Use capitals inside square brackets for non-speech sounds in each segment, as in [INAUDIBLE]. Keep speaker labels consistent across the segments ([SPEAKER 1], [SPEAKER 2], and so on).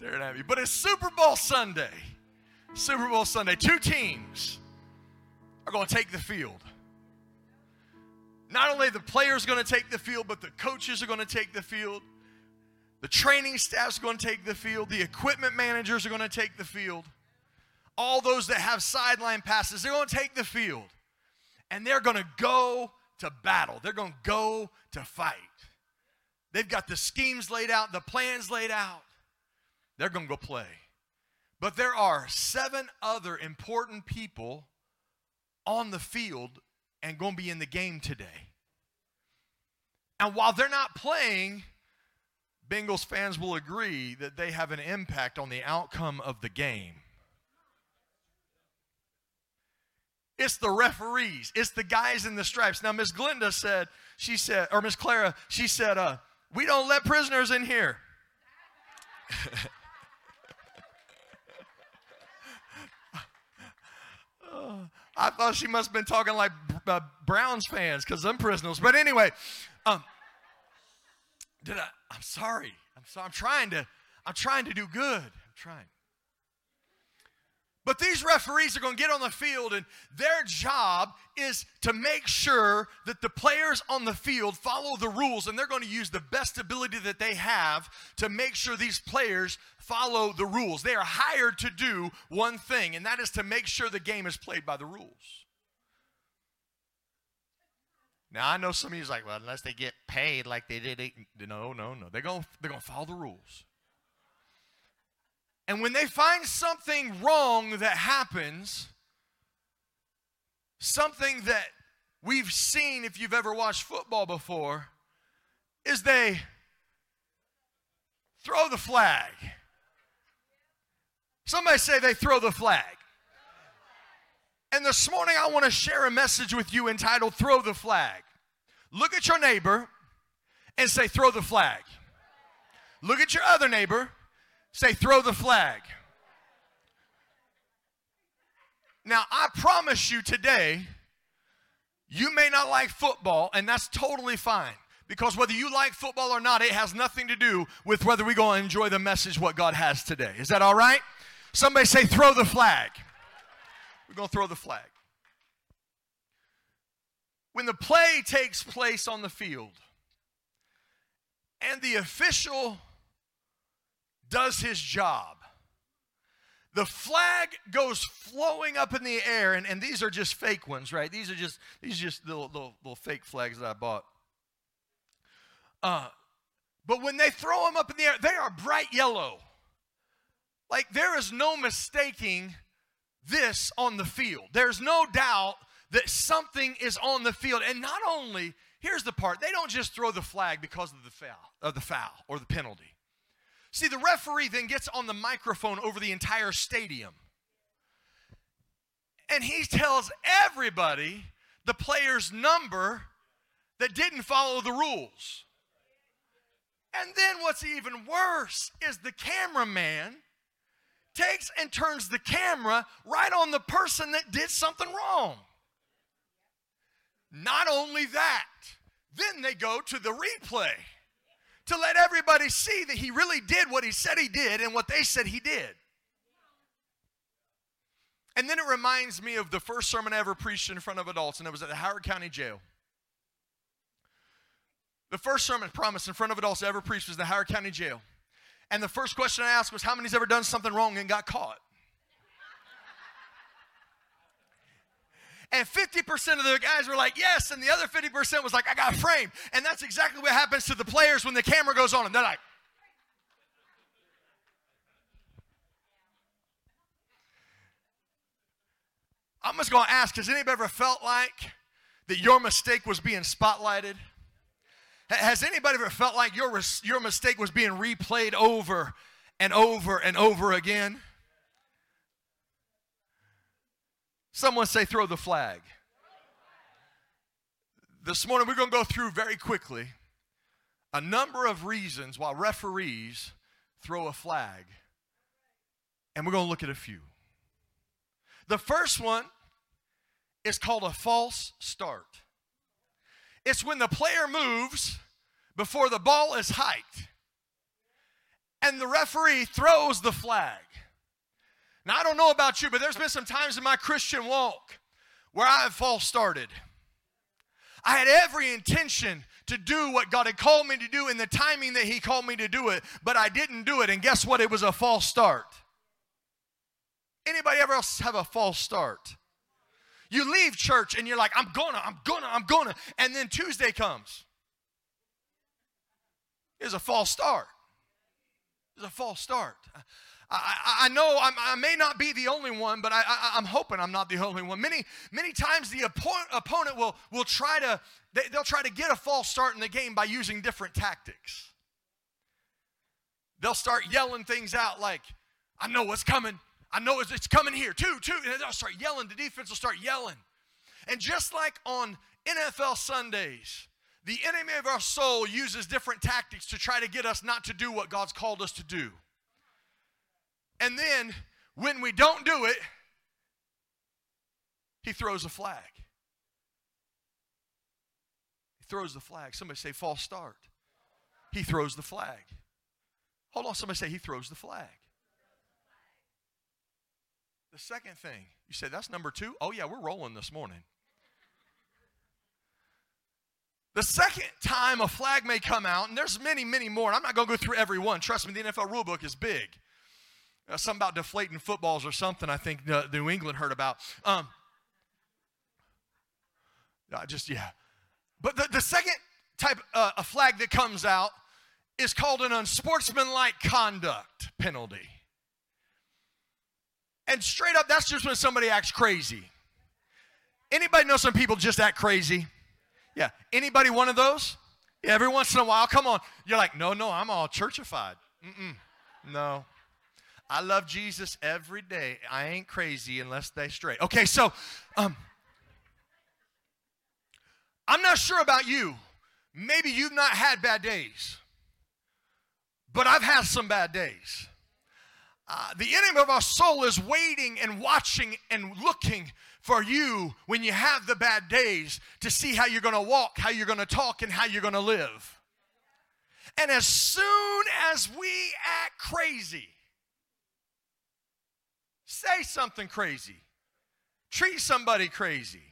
[SPEAKER 1] Staring at me. But it's Super Bowl Sunday. Super Bowl Sunday. Two teams are going to take the field. Not only the players going to take the field, but the coaches are going to take the field. The training staff's going to take the field. The equipment managers are going to take the field. All those that have sideline passes, they're going to take the field. And they're going to go to battle. They're going to go to fight. They've got the schemes laid out, the plans laid out. They're going to go play. But there are seven other important people on the field and going to be in the game today. And while they're not playing, Bengals fans will agree that they have an impact on the outcome of the game. It's the referees. It's the guys in the stripes. Now, Miss Glenda said, she said, or Miss Clara, she said, uh, we don't let prisoners in here. [LAUGHS] I thought she must have been talking like uh, Browns fans because I'm prisoners. But anyway, um, did I? I'm sorry. I'm sorry. I'm trying to. I'm trying to do good. I'm trying. But these referees are going to get on the field, and their job is to make sure that the players on the field follow the rules, and they're going to use the best ability that they have to make sure these players follow the rules. They are hired to do one thing, and that is to make sure the game is played by the rules. Now I know some of you's like, well, unless they get paid like they did, no, no, no. They're gonna they're going to follow the rules. And when they find something wrong that happens, something that we've seen if you've ever watched football before, is they throw the flag. Somebody say they throw the flag. And this morning I want to share a message with you entitled Throw the Flag. Look at your neighbor and say, Throw the flag. Look at your other neighbor Say, throw the flag. Now, I promise you today, you may not like football, and that's totally fine. Because whether you like football or not, it has nothing to do with whether we're going to enjoy the message what God has today. Is that all right? Somebody say, throw the flag. We're going to throw the flag. When the play takes place on the field and the official does his job. The flag goes flowing up in the air, and, and these are just fake ones, right? These are just these are just little, little, little fake flags that I bought. Uh, but when they throw them up in the air, they are bright yellow. Like there is no mistaking this on the field. There's no doubt that something is on the field. And not only, here's the part, they don't just throw the flag because of the foul, of the foul or the penalty. See, the referee then gets on the microphone over the entire stadium. And he tells everybody the player's number that didn't follow the rules. And then what's even worse is the cameraman takes and turns the camera right on the person that did something wrong. Not only that, then they go to the replay to let everybody see that he really did what he said he did and what they said he did. And then it reminds me of the first sermon I ever preached in front of adults, and it was at the Howard County Jail. The first sermon promised in front of adults I ever preached was the Howard County Jail. And the first question I asked was, How many's ever done something wrong and got caught? And 50% of the guys were like, yes. And the other 50% was like, I got framed. And that's exactly what happens to the players when the camera goes on them. They're like, I'm just going to ask has anybody ever felt like that your mistake was being spotlighted? Has anybody ever felt like your, your mistake was being replayed over and over and over again? Someone say, throw the flag. This morning, we're going to go through very quickly a number of reasons why referees throw a flag. And we're going to look at a few. The first one is called a false start. It's when the player moves before the ball is hiked. and the referee throws the flag. Now, I don't know about you, but there's been some times in my Christian walk where I have false started. I had every intention to do what God had called me to do in the timing that He called me to do it, but I didn't do it. And guess what? It was a false start. Anybody ever else have a false start? You leave church and you're like, I'm gonna, I'm gonna, I'm gonna. And then Tuesday comes. It's a false start. It's a false start. I, I, know I'm, i may not be the only one, but I, am hoping I'm not the [LAUGHS] only one. Many, many times the opponent will, will try to, they, they'll try to get a false start in the game by using different tactics. They'll start yelling things out like, I know what's coming. I know it's, it's coming here, too, too. And they'll start yelling. The defense will start yelling. And just like on NFL Sundays, the enemy of our soul uses different tactics to try to get us not to do what God's called us to do. And then when we don't do it, he throws a flag. He throws the flag. Somebody say false start. He throws the flag. Hold on, somebody say he throws the flag. The second thing, you say that's number two? Oh, yeah, we're rolling this morning. The second time a flag may come out, and there's many, many more, I'm not going to go through every one. Trust me, the NFL rule book is big. Uh, something about deflating footballs or something I think uh, New England heard about. Um, I just, yeah. But the, the second type uh, of flag that comes out is called an unsportsmanlike conduct penalty. And straight up, that's just when somebody acts crazy. Anybody know some people just act crazy? Yeah. Anybody one of those? Every once in a while, come on. You're like, no, no, I'm all churchified. Mm-mm. No. I love Jesus every day. I ain't crazy unless they straight. Okay, so um, I'm not sure about you. Maybe you've not had bad days, but I've had some bad days. Uh, the enemy of our soul is waiting and watching and looking for you when you have the bad days to see how you're going to walk, how you're going to talk, and how you're going to live. And as soon as we act crazy, Say something crazy. Treat somebody crazy.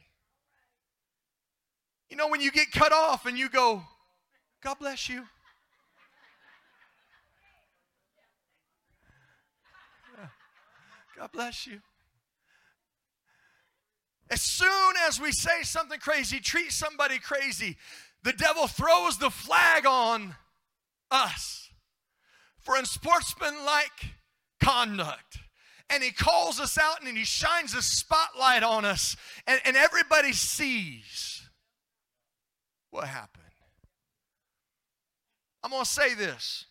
[SPEAKER 1] You know, when you get cut off and you go, God bless you. [LAUGHS] God bless you. As soon as we say something crazy, treat somebody crazy, the devil throws the flag on us for unsportsmanlike conduct and he calls us out and he shines a spotlight on us, and, and everybody sees what happened. I'm going to say this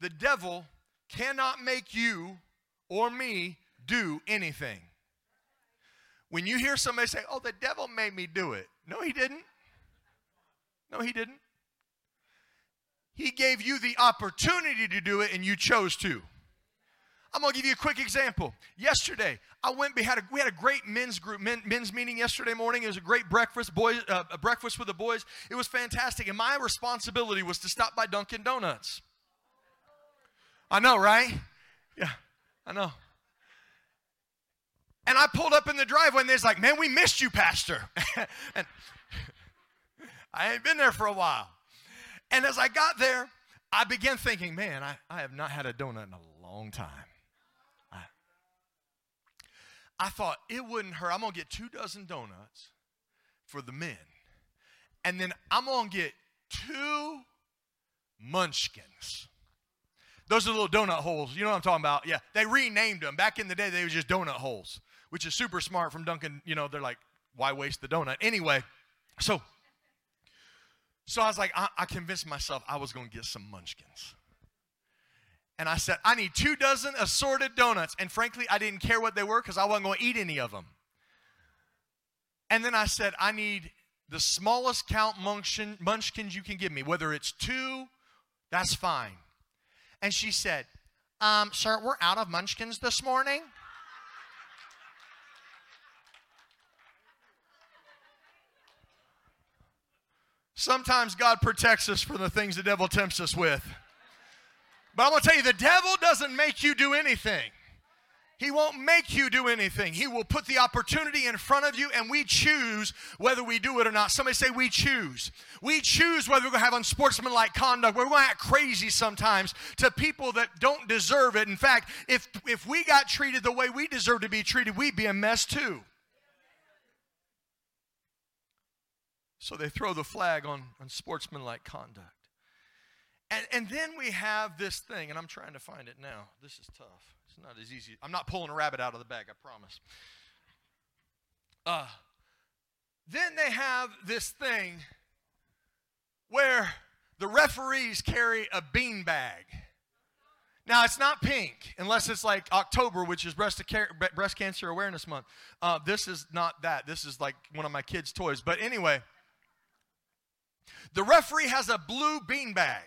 [SPEAKER 1] the devil cannot make you or me do anything. When you hear somebody say, Oh, the devil made me do it, no, he didn't. No, he didn't. He gave you the opportunity to do it and you chose to. I'm gonna give you a quick example. Yesterday, I went. We had a, we had a great men's group, men, men's meeting yesterday morning. It was a great breakfast, boys, uh, a breakfast with the boys. It was fantastic, and my responsibility was to stop by Dunkin' Donuts. I know, right? Yeah, I know. And I pulled up in the driveway, and they're like, "Man, we missed you, Pastor." [LAUGHS] and I ain't been there for a while. And as I got there, I began thinking, "Man, I, I have not had a donut in a long time." I thought it wouldn't hurt. I'm going to get two dozen donuts for the men. And then I'm going to get two munchkins. Those are little donut holes. You know what I'm talking about? Yeah. They renamed them. Back in the day, they were just donut holes, which is super smart from Dunkin'. You know, they're like, why waste the donut? Anyway, so so I was like, I, I convinced myself I was going to get some munchkins. And I said, I need two dozen assorted donuts. And frankly, I didn't care what they were because I wasn't going to eat any of them. And then I said, I need the smallest count munchkin, munchkins you can give me, whether it's two, that's fine. And she said, um, Sir, we're out of munchkins this morning. Sometimes God protects us from the things the devil tempts us with. But I'm going to tell you, the devil doesn't make you do anything. He won't make you do anything. He will put the opportunity in front of you, and we choose whether we do it or not. Somebody say, We choose. We choose whether we're going to have unsportsmanlike conduct. We're going to act crazy sometimes to people that don't deserve it. In fact, if, if we got treated the way we deserve to be treated, we'd be a mess too. So they throw the flag on unsportsmanlike conduct. And, and then we have this thing, and I'm trying to find it now. This is tough. It's not as easy. I'm not pulling a rabbit out of the bag, I promise. Uh, then they have this thing where the referees carry a bean bag. Now, it's not pink unless it's like October, which is Breast, breast Cancer Awareness Month. Uh, this is not that. This is like one of my kids' toys. But anyway, the referee has a blue bean bag,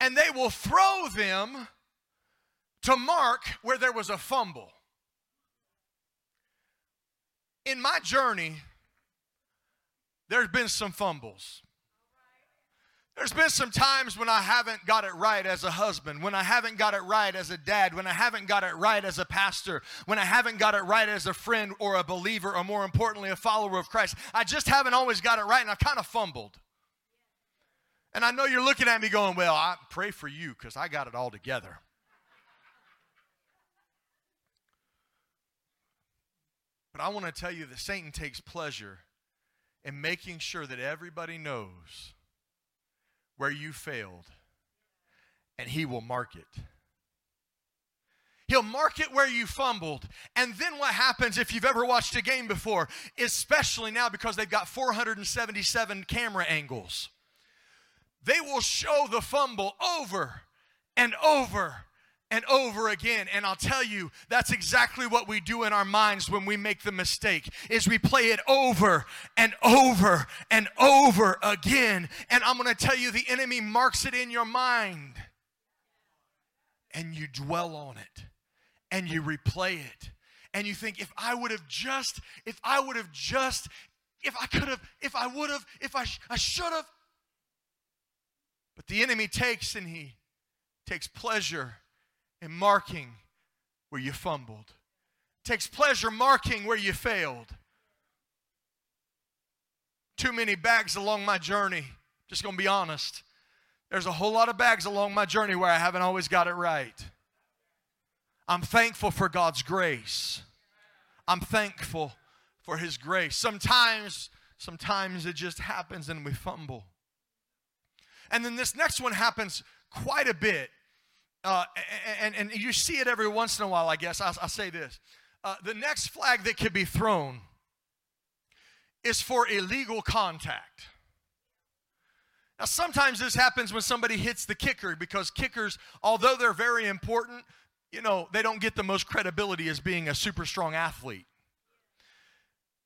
[SPEAKER 1] and they will throw them to mark where there was a fumble. In my journey, there's been some fumbles. There's been some times when I haven't got it right as a husband, when I haven't got it right as a dad, when I haven't got it right as a pastor, when I haven't got it right as a friend or a believer, or more importantly, a follower of Christ. I just haven't always got it right, and I've kind of fumbled. And I know you're looking at me going, Well, I pray for you because I got it all together. But I want to tell you that Satan takes pleasure in making sure that everybody knows where you failed, and he will mark it. He'll mark it where you fumbled. And then what happens if you've ever watched a game before, especially now because they've got 477 camera angles, they will show the fumble over and over and over again. And i'll tell you that's exactly what we do in our minds when we make the mistake is we play it over and over and over again. And i'm going to tell you the enemy marks it in your mind and you dwell on it and you replay it. And you think if i would have just if i would have just if i could have if i would have if i, sh- I should have but the enemy takes and he takes pleasure in marking where you fumbled. Takes pleasure marking where you failed. Too many bags along my journey. Just to be honest. There's a whole lot of bags along my journey where I haven't always got it right. I'm thankful for God's grace. I'm thankful for His grace. Sometimes, sometimes it just happens and we fumble. And then this next one happens quite a bit uh, and, and you see it every once in a while, I guess. I'll, I'll say this. Uh, the next flag that could be thrown is for illegal contact. Now, sometimes this happens when somebody hits the kicker because kickers, although they're very important, you know, they don't get the most credibility as being a super strong athlete.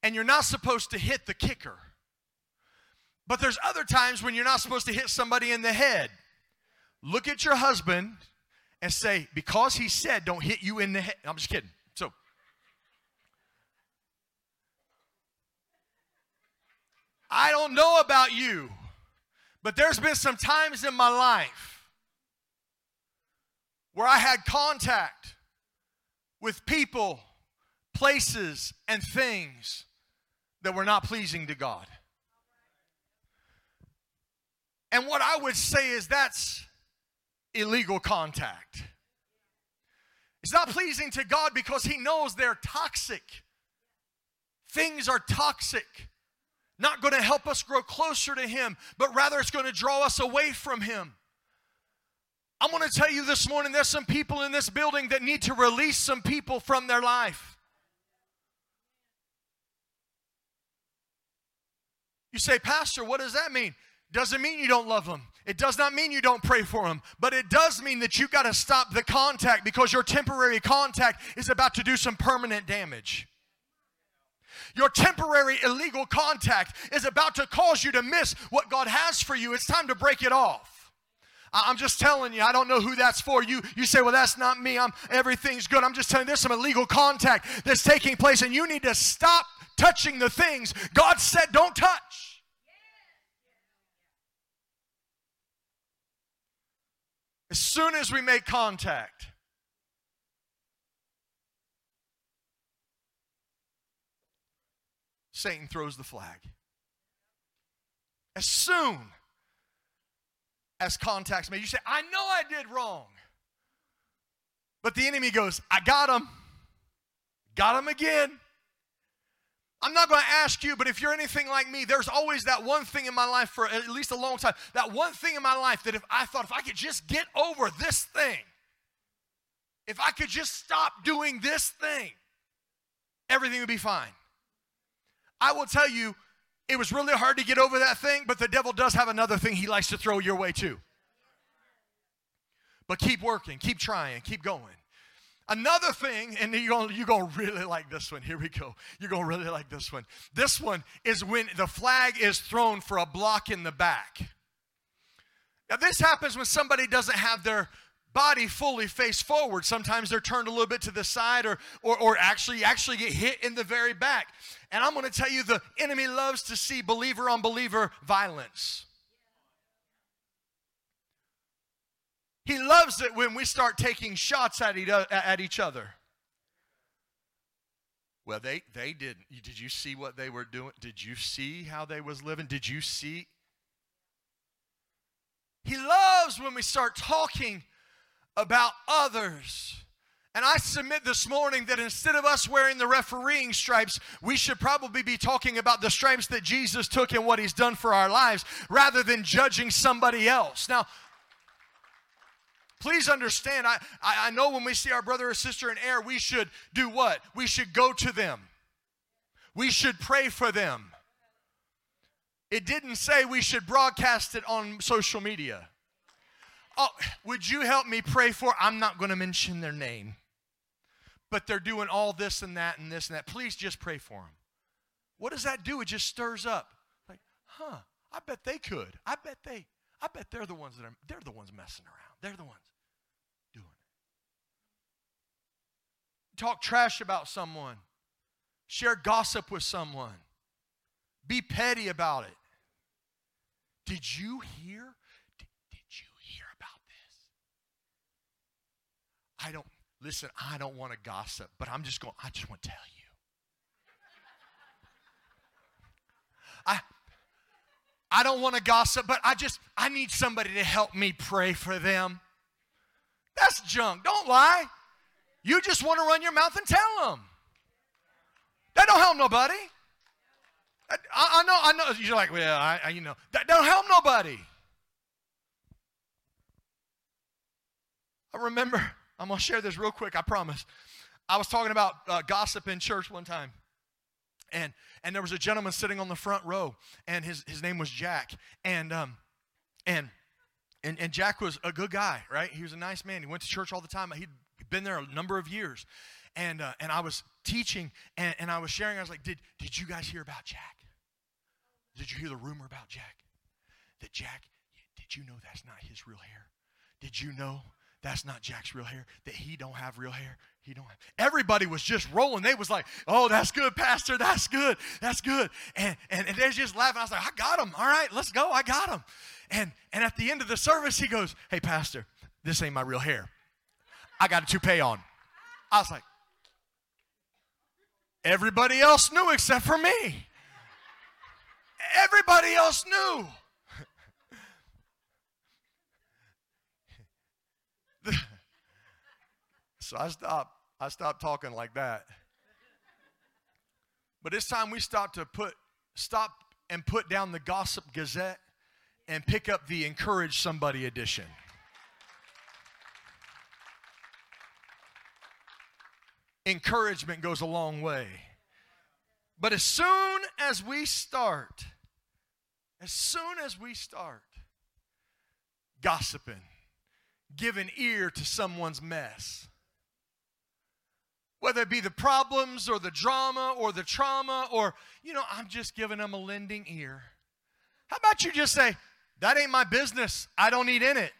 [SPEAKER 1] And you're not supposed to hit the kicker. But there's other times when you're not supposed to hit somebody in the head. Look at your husband and say, because he said, don't hit you in the head. I'm just kidding. So, I don't know about you, but there's been some times in my life where I had contact with people, places, and things that were not pleasing to God. And what I would say is that's illegal contact. It's not pleasing to God because He knows they're toxic. Things are toxic. Not going to help us grow closer to Him, but rather it's going to draw us away from Him. I'm going to tell you this morning there's some people in this building that need to release some people from their life. You say, Pastor, what does that mean? Doesn't mean you don't love them. It does not mean you don't pray for them, but it does mean that you've got to stop the contact because your temporary contact is about to do some permanent damage. Your temporary illegal contact is about to cause you to miss what God has for you. It's time to break it off. I'm just telling you, I don't know who that's for. You you say, well, that's not me. I'm everything's good. I'm just telling you there's some illegal contact that's taking place, and you need to stop touching the things God said don't touch. As soon as we make contact, Satan throws the flag. As soon as contact's made, you say, I know I did wrong. But the enemy goes, I got him. Got him again. I'm not going to ask you, but if you're anything like me, there's always that one thing in my life for at least a long time. That one thing in my life that if I thought if I could just get over this thing, if I could just stop doing this thing, everything would be fine. I will tell you, it was really hard to get over that thing, but the devil does have another thing he likes to throw your way too. But keep working, keep trying, keep going. Another thing, and you're gonna, you're gonna really like this one. Here we go. You're gonna really like this one. This one is when the flag is thrown for a block in the back. Now, this happens when somebody doesn't have their body fully face forward. Sometimes they're turned a little bit to the side or, or, or actually, actually get hit in the very back. And I'm going to tell you the enemy loves to see believer on believer violence. He loves it when we start taking shots at each other. Well, they, they didn't. Did you see what they were doing? Did you see how they was living? Did you see? He loves when we start talking about others. And I submit this morning that instead of us wearing the refereeing stripes, we should probably be talking about the stripes that Jesus took and what he's done for our lives rather than judging somebody else. Now, please understand, I, I, know when we see our brother or sister in error, we should do what? We should go to them, we should pray for them. It didn't say we should broadcast it on social media. Oh, would you help me pray for? I'm not going to mention their name. But they're doing all this and that and this and that. Please just pray for them. What does that do? It just stirs up. Like, huh, I bet they could. I bet they, I bet they're the ones that are, they're the ones messing around. They're the ones doing it. Talk trash about someone. Share gossip with someone. Be petty about it. Did you hear Did, you hear about this? I don't, listen, I don't want to gossip, but I'm just going, I just want to tell you. [LAUGHS] I, I don't want to gossip, but I just, I need somebody to help me pray for them. That's junk. Don't lie. You just want to run your mouth and tell them. That don't help nobody. I, I know, I know. You're like, well, I, I, you know, that don't help nobody. I remember [LAUGHS] I'm going to share this real quick, I promise. I was talking about uh, gossip in church one time. And, and there was a gentleman sitting on the front row, and his, his name was Jack. And, um, and, and, and Jack was a good guy, right? He was a nice man. He went to church all the time. He'd been there a number of years. And, uh, and I was teaching, and, and I was sharing. I was like, did, did you guys hear about Jack? Did you hear the rumor about Jack? That Jack, did you know that's not his real hair? Did you know that's not Jack's real hair, that he don't have real hair. He don't have. Everybody was just rolling. They was like, oh, that's good, Pastor. That's good. That's good. And, and, and they're just laughing. I was like, I got him. All right, let's go. I got him. And, and at the end of the service, he goes, hey, Pastor, this ain't my real hair. I got a toupee on. I was like, everybody else knew except for me. Everybody else knew. [LAUGHS] so I stopped. I stopped talking like that. But it's time we stop to put stop and put down the gossip gazette and pick up the encourage somebody edition. Encouragement goes a long way. But as soon as we start, as soon as we start gossiping, giving ear to someone's mess. Whether it be the problems or the drama or the trauma, or, you know, I'm just giving them a lending ear. How about you just say, that ain't my business. I don't need in it.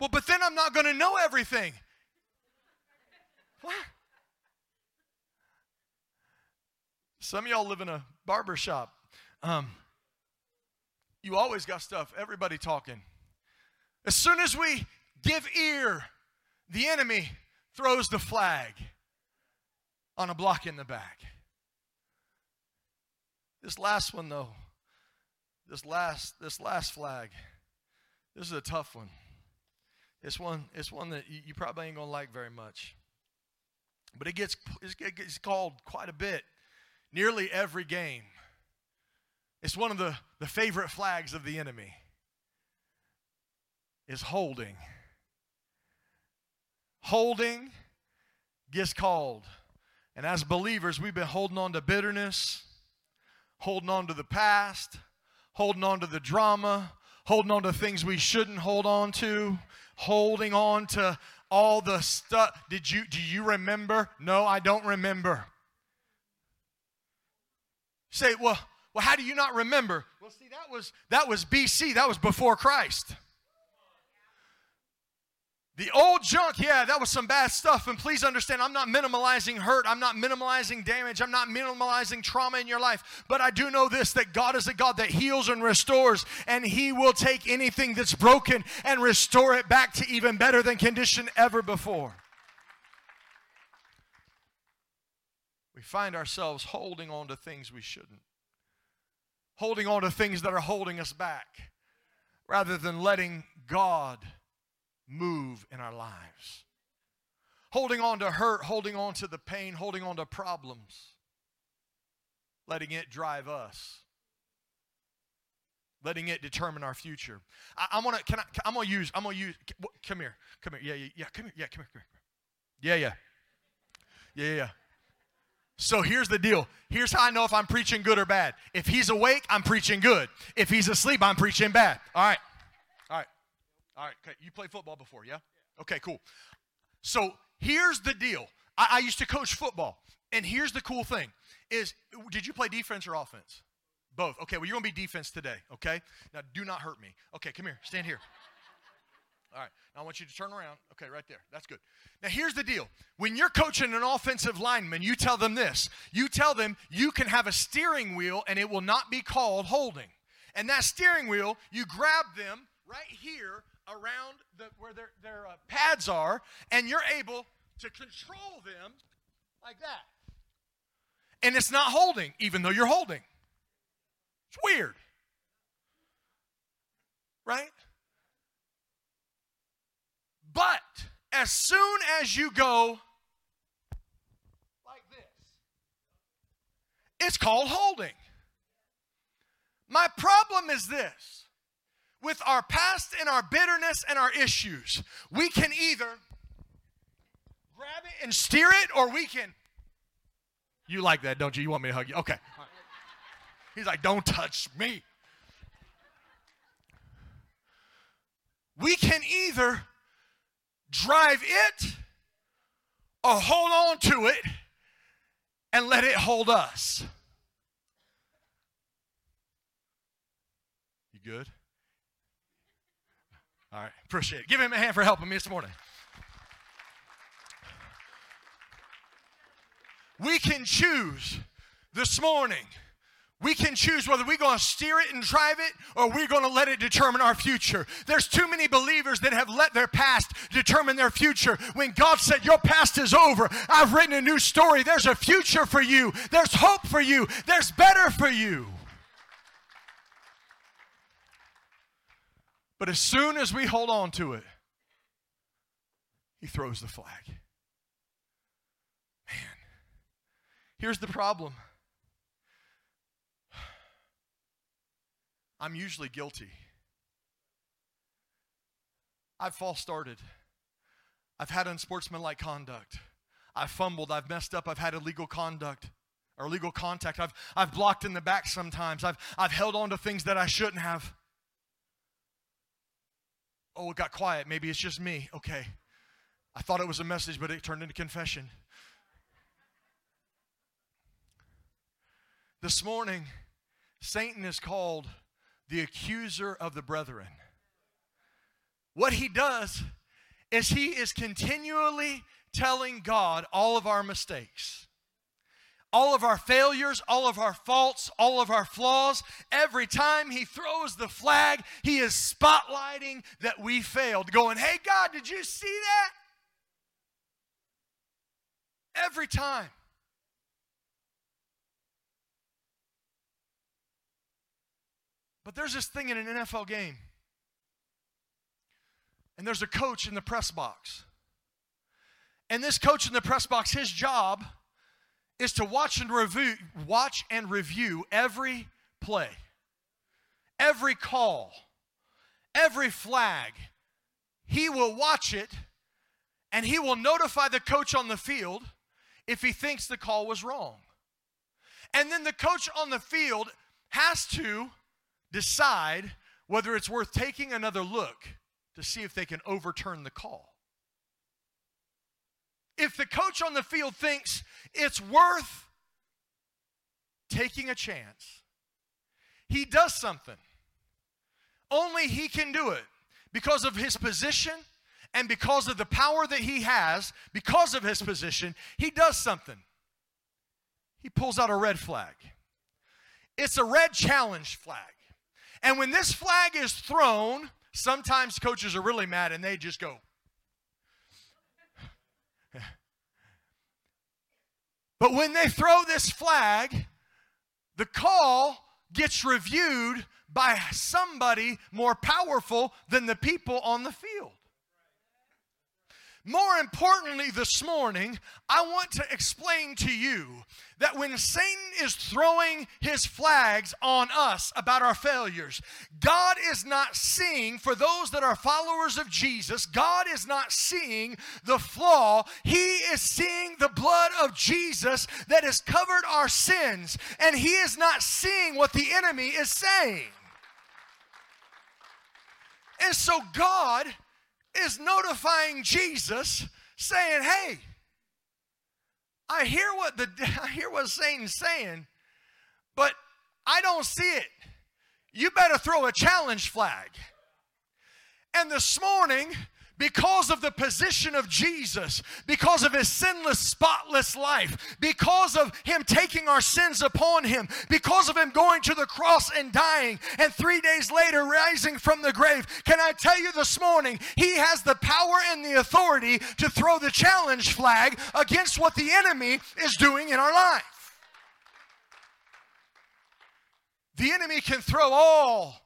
[SPEAKER 1] Well, but then I'm not going to know everything. What? Some of y'all live in a barber shop. Um, You always got stuff, everybody talking. As soon as we give ear, the enemy throws the flag on a block in the back. This last one though, this last this last flag, this is a tough one. It's one it's one that you, probably ain't gonna like very much. But it gets it gets called quite a bit, nearly every game. It's one of the, the favorite flags of the enemy. Is holding. Holding gets called. And as believers, we've been holding on to bitterness, holding on to the past, holding on to the drama, holding on to things we shouldn't hold on to, holding on to all the stuff. Did you do you remember? No, I don't remember. Say, well, well, how do you not remember? Well, see, that was that was BC. That was before Christ. The old junk, yeah, that was some bad stuff. And please understand, I'm not minimalizing hurt. I'm not minimalizing damage. I'm not minimalizing trauma in your life. But I do know this that God is a God that heals and restores, and He will take anything that's broken and restore it back to even better than condition ever before. We find ourselves holding on to things we shouldn't, holding on to things that are holding us back, rather than letting God move in our lives. Holding on to hurt, holding on to the pain, holding on to problems, letting it drive us, letting it determine our future. I, am gonna, can I, I'm gonna use, I'm gonna use, come here, come here, yeah, yeah, yeah, come here, yeah, come here, come here. Yeah, yeah. Yeah, yeah. So here's the deal. Here's how I know if I'm preaching good or bad. If he's awake, I'm preaching good. If he's asleep, I'm preaching bad. All right. All right, okay. You played football before, yeah? Okay, cool. So here's the deal. I, I used to coach football, and here's the cool thing: is did you play defense or offense? Both. Okay. Well, you're gonna be defense today. Okay. Now, do not hurt me. Okay, come here. Stand here. [LAUGHS] All right. Now I want you to turn around. Okay, right there. That's good. Now here's the deal. When you're coaching an offensive lineman, you tell them this. You tell them you can have a steering wheel and it will not be called holding. And that steering wheel, you grab them right here around the, where their, their uh, pads are, and you're able to control them like that. And it's not holding, even though you're holding. It's weird. Right? But as soon as you go like this, it's called holding. My problem is this with our past and our bitterness and our issues. We can either grab it and steer it, or we can. You like that, don't you? You want me to hug you? Okay. He's like, don't touch me. We can either drive it or hold on to it and let it hold us. You good? All right, appreciate it. Give him a hand for helping me this morning. We can choose this morning. We can choose whether we're going to steer it and drive it or we're going to let it determine our future. There's too many believers that have let their past determine their future. When God said, Your past is over, I've written a new story. There's a future for you, there's hope for you, there's better for you. But as soon as we hold on to it, he throws the flag. Man, here's the problem I'm usually guilty. I've false started. I've had unsportsmanlike conduct. I've fumbled. I've messed up. I've had illegal conduct or illegal contact. I've, I've blocked in the back sometimes. I've, I've held on to things that I shouldn't have. Oh, it got quiet. Maybe it's just me. Okay. I thought it was a message, but it turned into confession. This morning, Satan is called the accuser of the brethren. What he does is he is continually telling God all of our mistakes, all of our failures, all of our faults, all of our flaws. Every time he throws the flag, he is spotlighting that we failed, going, Hey, God, did you see that? Every time. But there's this thing in an NFL game, and there's a coach in the press box. And this coach in the press box, his job is to watch and review, watch and review every play, every call, every flag. He will watch it and he will notify the coach on the field if he thinks the call was wrong. And then the coach on the field has to decide whether it's worth taking another look to see if they can overturn the call if the coach on the field thinks it's worth taking a chance, he does something. Only he can do it because of his position and because of the power that he has, because of his position, he does something. He pulls out a red flag. It's a red challenge flag. And when this flag is thrown, sometimes coaches are really mad and they just go, But when they throw this flag, the call gets reviewed by somebody more powerful than the people on the field. More importantly, this morning, I want to explain to you that when Satan is throwing his flags on us about our failures, God is not seeing, for those that are followers of Jesus, God is not seeing the flaw. He is seeing the blood of Jesus that has covered our sins, and he is not seeing what the enemy is saying. And so, God is notifying Jesus saying, Hey, I hear what the [LAUGHS] I hear what Satan's saying, but I don't see it. You better throw a challenge flag. And this morning, because of the position of Jesus, because of his sinless, spotless life, because of him taking our sins upon him, because of him going to the cross and dying, and three days later rising from the grave. Can I tell you this morning, he has the power and the authority to throw the challenge flag against what the enemy is doing in our life. The enemy can throw all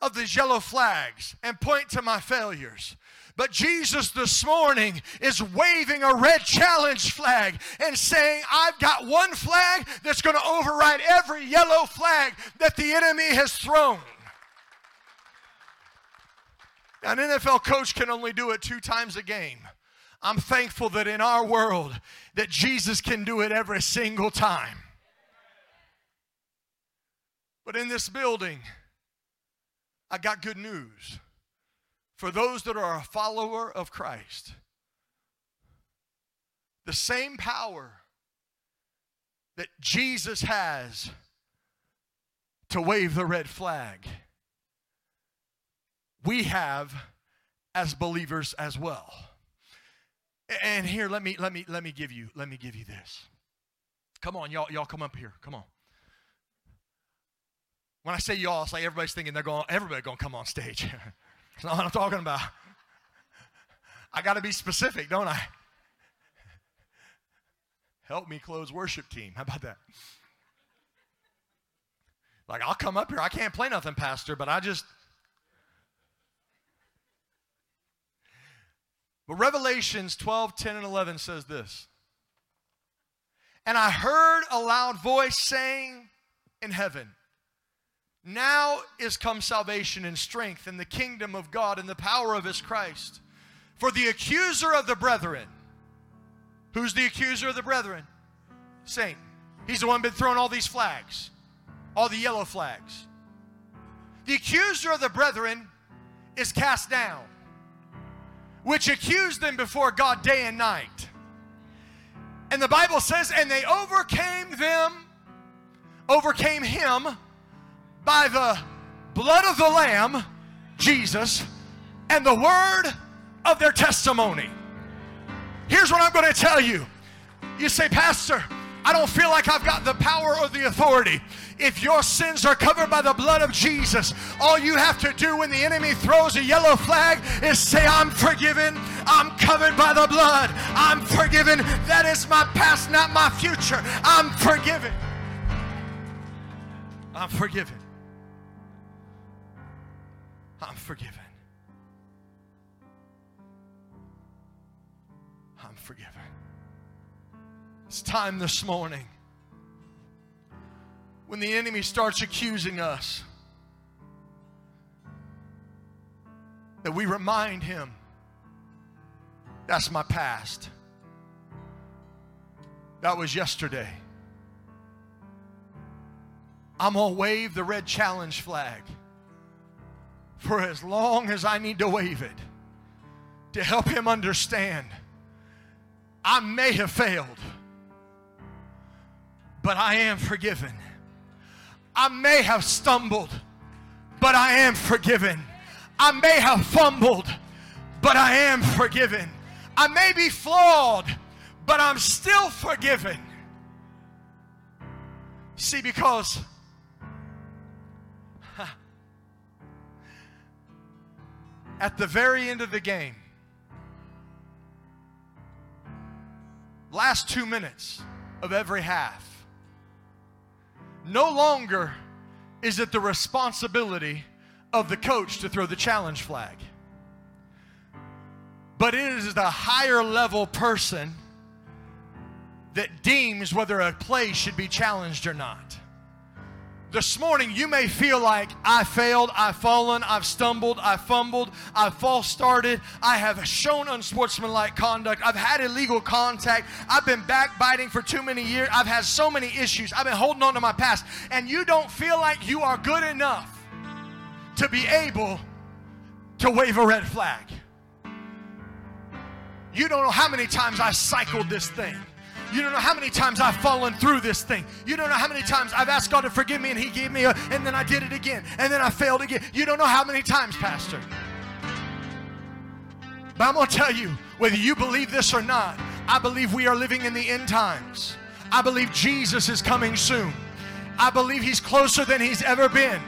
[SPEAKER 1] of these yellow flags and point to my failures. But Jesus this morning is waving a red challenge flag and saying, I've got one flag that's going to override every yellow flag that the enemy has thrown. An NFL coach can only do it two times a game. I'm thankful that in our world that Jesus can do it every single time. But in this building, I got good news for those that are a follower of Christ. The same power that Jesus has to wave the red flag, we have as believers as well. And here, let me let me let me give you let me give you this. Come on, y'all, y'all come up here. Come on. When I say y'all, it's like everybody's thinking they're going, everybody gonna come on stage. [LAUGHS] That's not what I'm talking about. I got to be specific, don't I? Help me close worship team. How about that? Like, I'll come up here. I can't play nothing, Pastor, but I just. But Revelations 12, 10, and 11 says this. And I heard a loud voice saying in heaven, now is come salvation and strength and the kingdom of God and the power of his Christ. For the accuser of the brethren, who's the accuser of the brethren? Satan. He's the one been throwing all these flags, all the yellow flags. The accuser of the brethren is cast down, which accused them before God day and night. And the Bible says, and they overcame them, overcame him by the blood of the Lamb, Jesus, and the word of their testimony. Here's what I'm going to tell you. You say, Pastor, I don't feel like I've got the power or the authority. If your sins are covered by the blood of Jesus, all you have to do when the enemy throws a yellow flag is say, I'm forgiven. I'm covered by the blood. I'm forgiven. That is my past, not my future. I'm forgiven. I'm forgiven. I'm forgiven. I'm forgiven. It's time this morning when the enemy starts accusing us that we remind him that's my past. That was yesterday. I'm going to wave the red challenge flag for as long as I need to wave it to help him understand I may have failed, but I am forgiven. I may have stumbled, but I am forgiven. I may have fumbled, but I am forgiven. I may be flawed, but I'm still forgiven. See, because at the very end of the game, last two minutes of every half, no longer is it the responsibility of the coach to throw the challenge flag, but it is the higher level person that deems whether a play should be challenged or not. This morning, you may feel like I failed, I've fallen, I've stumbled, I've fumbled, I've false started, I have shown unsportsmanlike conduct, I've had illegal contact, I've been backbiting for too many years, I've had so many issues, I've been holding on to my past, and you don't feel like you are good enough to be able to wave a red flag. You don't know how many times I cycled this thing. You don't know how many times I've fallen through this thing. You don't know how many times I've asked God to forgive me and He gave me a, and then I did it again, and then I failed again. You don't know how many times, Pastor. But I'm going to tell you, whether you believe this or not, I believe we are living in the end times. I believe Jesus is coming soon. I believe He's closer than He's ever been.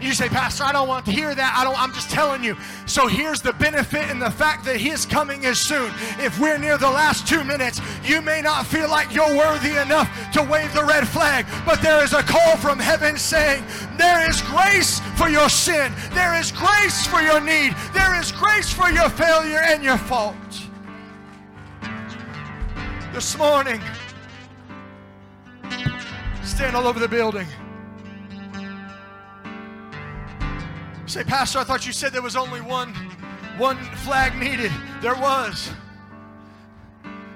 [SPEAKER 1] You say, Pastor, I don't want to hear that. I don't, I'm just telling you. So here's the benefit in the fact that his coming is soon. If we're near the last two minutes, you may not feel like you're worthy enough to wave the red flag, but there is a call from heaven saying, There is grace for your sin, there is grace for your need, there is grace for your failure and your fault. This morning, stand all over the building. Say, Pastor, I thought you said there was only one, one flag needed. There was.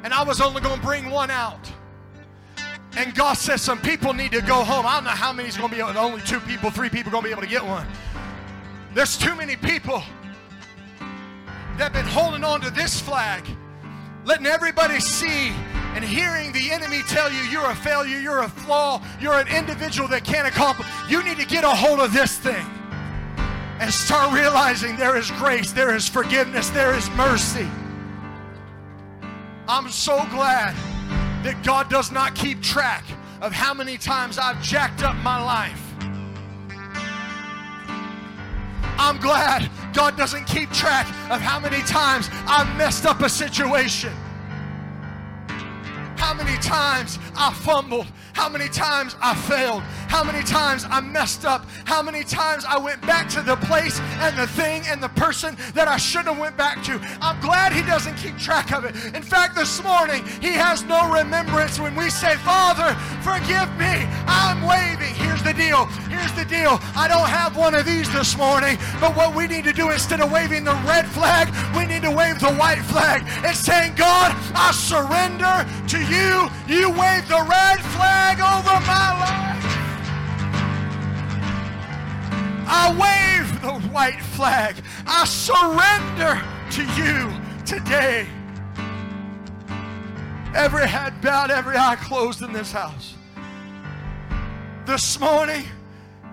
[SPEAKER 1] And I was only going to bring one out. And God says some people need to go home. I don't know how many's going to be able, only two people, three people going to be able to get one. There's too many people that have been holding on to this flag, letting everybody see and hearing the enemy tell you you're a failure, you're a flaw, you're an individual that can't accomplish. You need to get a hold of this thing and start realizing there is grace, there is forgiveness, there is mercy. I'm so glad that God does not keep track of how many times I've jacked up my life. I'm glad God doesn't keep track of how many times I've messed up a situation. How many times I fumbled how many times I failed, how many times I messed up, how many times I went back to the place and the thing and the person that I shouldn't have went back to. I'm glad he doesn't keep track of it. In fact, this morning, he has no remembrance when we say, Father, forgive me. I'm waving. Here's the deal. Here's the deal. I don't have one of these this morning, but what we need to do instead of waving the red flag, we need to wave the white flag. It's saying, God, I surrender to you. You wave the red flag flag over my life. I wave the white flag. I surrender to you today. Every head bowed, every eye closed in this house. This morning,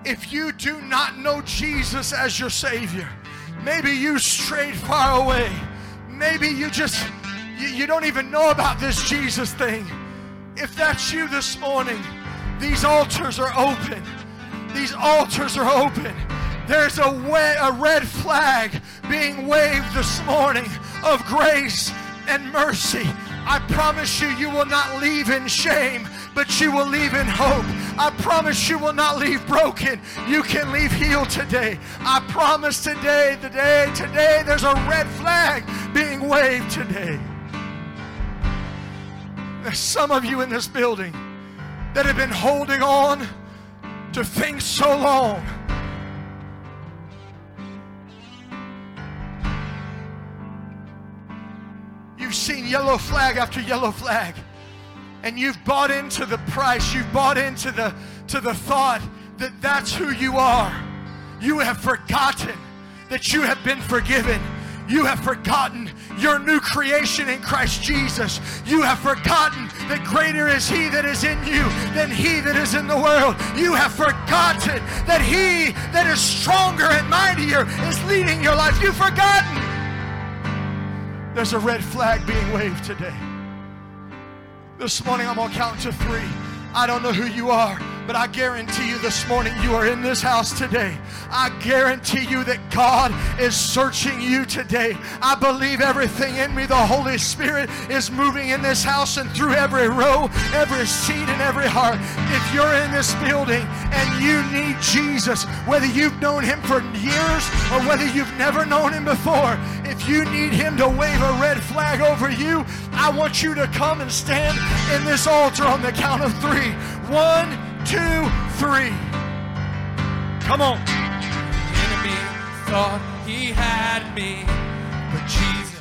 [SPEAKER 1] if you do not know Jesus as your Savior, maybe you strayed far away. Maybe you just, you, you don't even know about this Jesus thing If that's you this morning, these altars are open. These altars are open. There's a, a red flag being waved this morning of grace and mercy. I promise you, you will not leave in shame, but you will leave in hope. I promise you will not leave broken. You can leave healed today. I promise today, today, today, there's a red flag being waved today. There's some of you in this building that have been holding on to things so long. You've seen yellow flag after yellow flag. And you've bought into the price. You've bought into the to the thought that that's who you are. You have forgotten that you have been forgiven. You have forgotten your new creation in Christ Jesus. You have forgotten that greater is He that is in you than He that is in the world. You have forgotten that He that is stronger and mightier is leading your life. You've forgotten. There's a red flag being waved today. This morning, I'm to count to three. I don't know who you are. But I guarantee you this morning, you are in this house today. I guarantee you that God is searching you today. I believe everything in me, the Holy Spirit is moving in this house and through every row, every seat, and every heart. If you're in this building and you need Jesus, whether you've known Him for years or whether you've never known Him before, if you need Him to wave a red flag over you, I want you to come and stand in this altar on the count of three. One, two, three. Come on.
[SPEAKER 2] enemy thought he had me, but Jesus